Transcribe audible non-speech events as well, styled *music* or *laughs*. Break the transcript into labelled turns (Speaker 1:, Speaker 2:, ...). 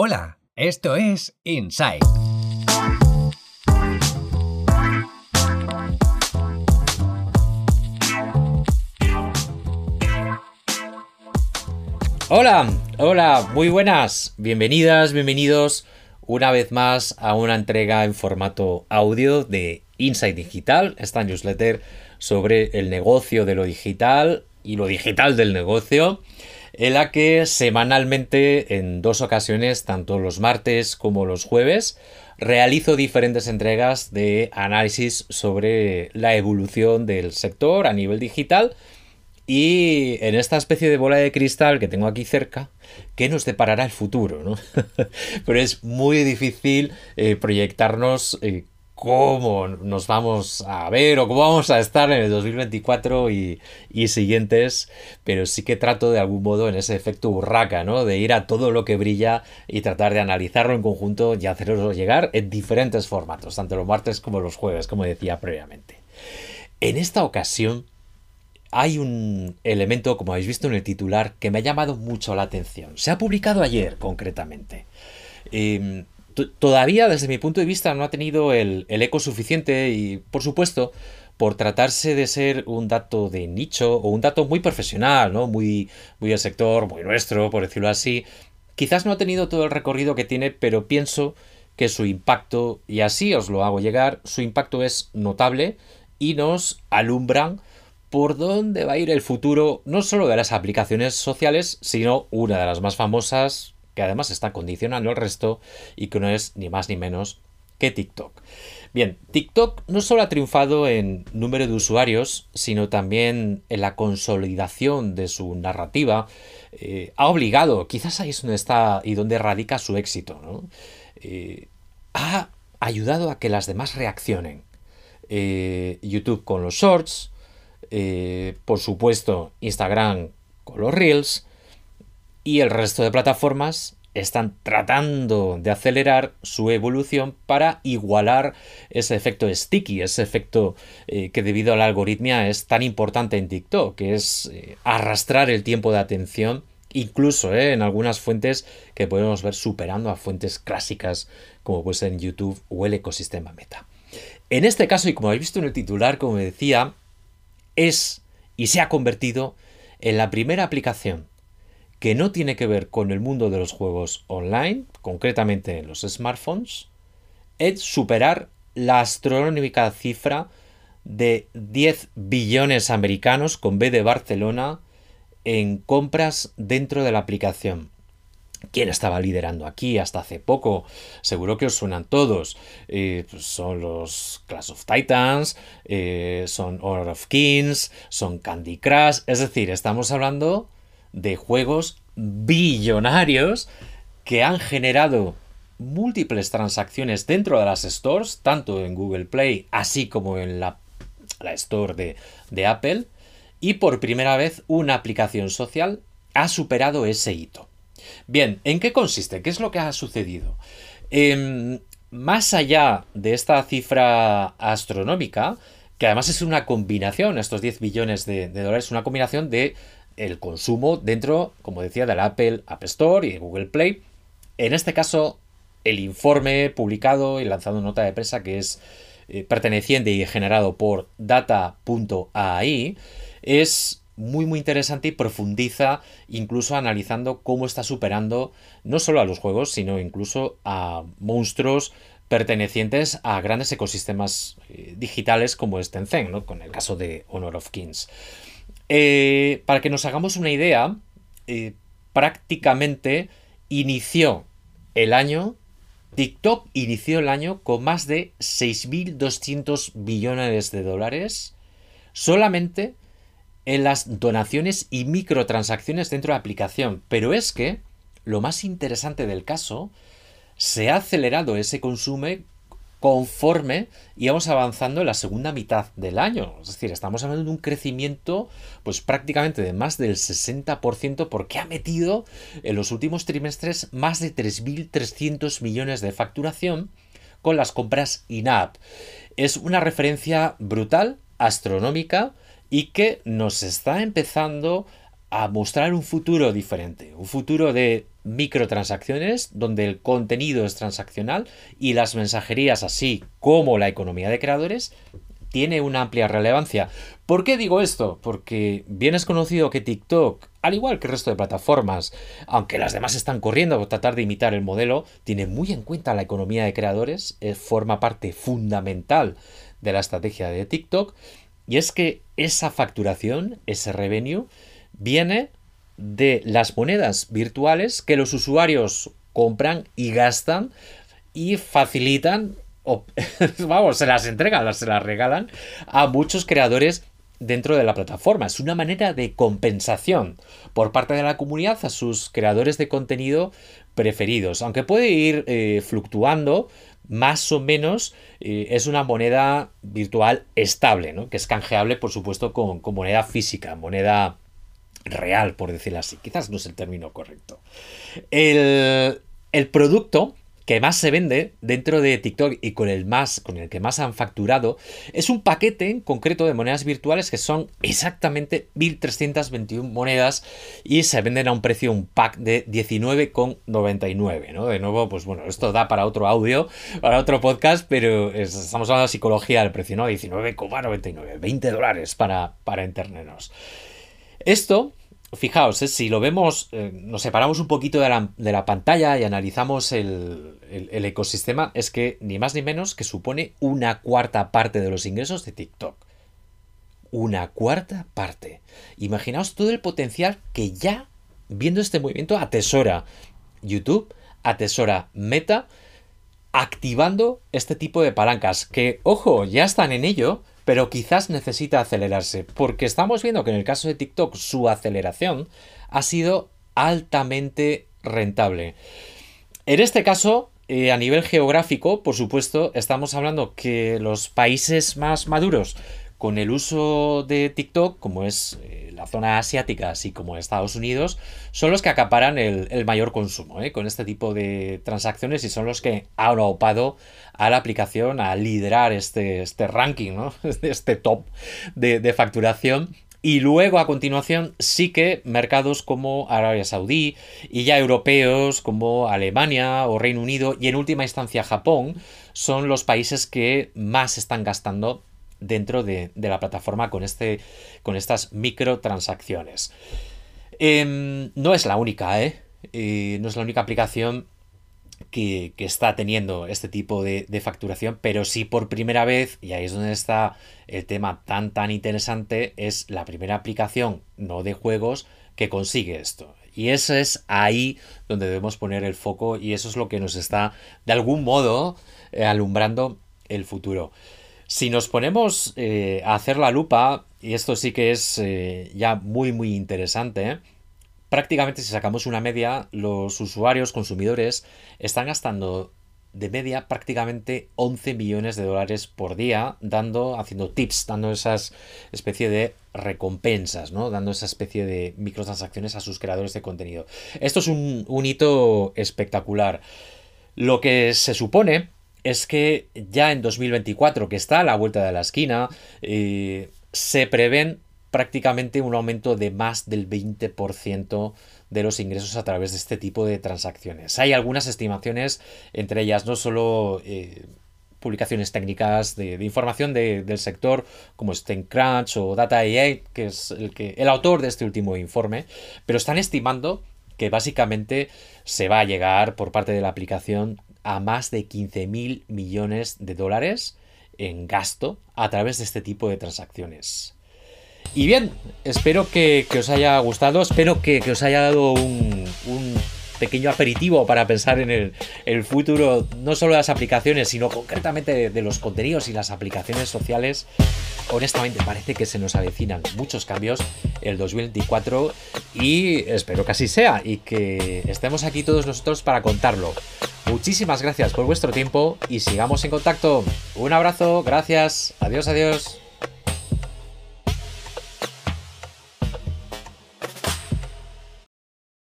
Speaker 1: Hola, esto es Inside.
Speaker 2: Hola, hola, muy buenas, bienvenidas, bienvenidos una vez más a una entrega en formato audio de Inside Digital, esta newsletter sobre el negocio de lo digital y lo digital del negocio, en la que semanalmente, en dos ocasiones, tanto los martes como los jueves, realizo diferentes entregas de análisis sobre la evolución del sector a nivel digital y en esta especie de bola de cristal que tengo aquí cerca, ¿qué nos deparará el futuro? ¿no? *laughs* Pero es muy difícil eh, proyectarnos eh, cómo nos vamos a ver o cómo vamos a estar en el 2024 y, siguientes, pero sí que trato de algún modo en ese efecto burraca, ¿no? De ir a todo lo que brilla y tratar de analizarlo en conjunto y hacerlo llegar en diferentes formatos, tanto los martes como los jueves, como decía previamente. En esta ocasión hay un elemento, como habéis visto en el titular, que me ha llamado mucho la atención. Se ha publicado ayer, concretamente. Em, todavía, desde mi punto de vista, no ha tenido el, eco suficiente y, por supuesto, por tratarse de ser un dato de nicho o un dato muy profesional, ¿no? Muy, muy del sector, muy nuestro, por decirlo así, quizás no ha tenido todo el recorrido que tiene, pero pienso que su impacto, y así os lo hago llegar, su impacto es notable y nos alumbran por dónde va a ir el futuro no solo de las aplicaciones sociales, sino una de las más famosas, que además está condicionando el resto y que no es ni más ni menos que TikTok. Bien, TikTok no solo ha triunfado en número de usuarios, sino también en la consolidación de su narrativa. Eh, ha obligado, quizás ahí es donde está y donde radica su éxito, ¿no? Eh, ha ayudado a que las demás reaccionen. Eh, YouTube con los shorts, por supuesto Instagram con los reels, y el resto de plataformas están tratando de acelerar su evolución para igualar ese efecto sticky, ese efecto eh, que debido a la algoritmia es tan importante en TikTok, que es eh, arrastrar el tiempo de atención, incluso eh, en algunas fuentes que podemos ver superando a fuentes clásicas como puede ser en YouTube o el ecosistema Meta. En este caso, y como habéis visto en el titular, como decía, es y se ha convertido en la primera aplicación que no tiene que ver con el mundo de los juegos online, concretamente en los smartphones, es superar la astronómica cifra de 10 billones americanos con B de Barcelona en compras dentro de la aplicación. ¿Quién estaba liderando aquí hasta hace poco? Seguro que os suenan todos. Eh, pues son los Clash of Titans, eh, son Honor of Kings, son Candy Crush. Es decir, estamos hablando de juegos billonarios que han generado múltiples transacciones dentro de las stores, tanto en Google Play así como en la, store de, de, Apple, y por primera vez una aplicación social ha superado ese hito. Bien, ¿en qué consiste? ¿Qué es lo que ha sucedido? Em, más allá de esta cifra astronómica, que además es una combinación, estos 10 billones de, de dólares, una combinación de el consumo dentro, como decía, del Apple App Store y de Google Play. En este caso, el informe publicado y lanzado en nota de prensa que es eh, perteneciente y generado por data.ai es muy muy interesante y profundiza incluso analizando cómo está superando no solo a los juegos, sino incluso a monstruos pertenecientes a grandes ecosistemas eh, digitales como es Tencent, con el caso de Honor of Kings. Eh, para que nos hagamos una idea, eh, prácticamente inició el año, TikTok inició el año con más de 6.200 billones de dólares solamente en las donaciones y microtransacciones dentro de la aplicación. Pero es que lo más interesante del caso, se ha acelerado ese consumo conforme íbamos avanzando en la segunda mitad del año. Es decir, estamos hablando de un crecimiento pues prácticamente de más del 60% porque ha metido en los últimos trimestres más de 3.300 millones de facturación con las compras in-app. Es una referencia brutal, astronómica y que nos está empezando a mostrar un futuro diferente, un futuro de microtransacciones donde el contenido es transaccional y las mensajerías así como la economía de creadores tiene una amplia relevancia. ¿Por qué digo esto? Porque bien es conocido que TikTok, al igual que el resto de plataformas, aunque las demás están corriendo por tratar de imitar el modelo, tiene muy en cuenta la economía de creadores, eh, forma parte fundamental de la estrategia de TikTok, y es que esa facturación, ese revenue, viene de las monedas virtuales que los usuarios compran y gastan y facilitan, o, *laughs* vamos, se las entregan, se las regalan a muchos creadores dentro de la plataforma. Es una manera de compensación por parte de la comunidad a sus creadores de contenido preferidos. Aunque puede ir eh, fluctuando, más o menos eh, es una moneda virtual estable, ¿no? que es canjeable, por supuesto, con, con moneda física, moneda real, por decirlo así. Quizás no es el término correcto. El, producto que más se vende dentro de TikTok y con el más con el que más han facturado es un paquete en concreto de monedas virtuales que son exactamente 1321 monedas y se venden a un precio un pack de 19,99, ¿no? De nuevo, pues bueno, esto da para otro audio, para otro podcast, pero estamos hablando de psicología del precio, ¿no? 19,99, 20 dólares para para. Esto fijaos, eh, si lo vemos, eh, nos separamos un poquito de la, pantalla y analizamos el, ecosistema, es que ni más ni menos que supone una cuarta parte de los ingresos de TikTok. Una cuarta parte. Imaginaos todo el potencial que ya, viendo este movimiento, atesora YouTube, atesora Meta, activando este tipo de palancas, que, ojo, ya están en ello, pero quizás necesita acelerarse, porque estamos viendo que en el caso de TikTok su aceleración ha sido altamente rentable. En este caso, eh, a nivel geográfico, por supuesto, estamos hablando que los países más maduros con el uso de TikTok, como es eh, la zona asiática, así como Estados Unidos, son los que acaparan el, mayor consumo ¿eh? con este tipo de transacciones y son los que han opado a la aplicación a liderar este, este ranking, ¿no? *laughs* este top de, facturación y luego a continuación sí que mercados como Arabia Saudí y ya europeos como Alemania o Reino Unido y en última instancia Japón son los países que más están gastando dentro de, la plataforma con, este, con estas microtransacciones. Em, no es la única, ¿eh? no es la única aplicación que, está teniendo este tipo de, facturación, pero sí por primera vez, y ahí es donde está el tema tan tan interesante, es la primera aplicación no de juegos que consigue esto. Y eso es ahí donde debemos poner el foco y eso es lo que nos está de algún modo eh, alumbrando el futuro. Si nos ponemos eh, a hacer la lupa, y esto sí que es eh, ya muy muy interesante, prácticamente si sacamos una media, los usuarios, consumidores, están gastando de media prácticamente 11 millones de dólares por día dando, haciendo tips, dando esas especie de recompensas, ¿no? Dando esa especie de microtransacciones a sus creadores de contenido. Esto es un, un hito espectacular. Lo que se supone es que ya en 2024, que está a la vuelta de la esquina, eh, se prevén prácticamente un aumento de más del 20% de los ingresos a través de este tipo de transacciones. Hay algunas estimaciones, entre ellas no solo eh, publicaciones técnicas de, información del sector como StemCrunch o Data AI, que es el autor de este último informe, pero están estimando que básicamente se va a llegar por parte de la aplicación a más de 15 mil millones de dólares en gasto a través de este tipo de transacciones. Y bien, espero que, os haya gustado, espero que, os haya dado un, pequeño aperitivo para pensar en el, futuro, no solo de las aplicaciones, sino concretamente de, los contenidos y las aplicaciones sociales. Honestamente, parece que se nos avecinan muchos cambios el 2024 y espero que así sea y que estemos aquí todos nosotros para contarlo. Muchísimas gracias por vuestro tiempo y sigamos en contacto. Un abrazo, gracias, adiós, adiós.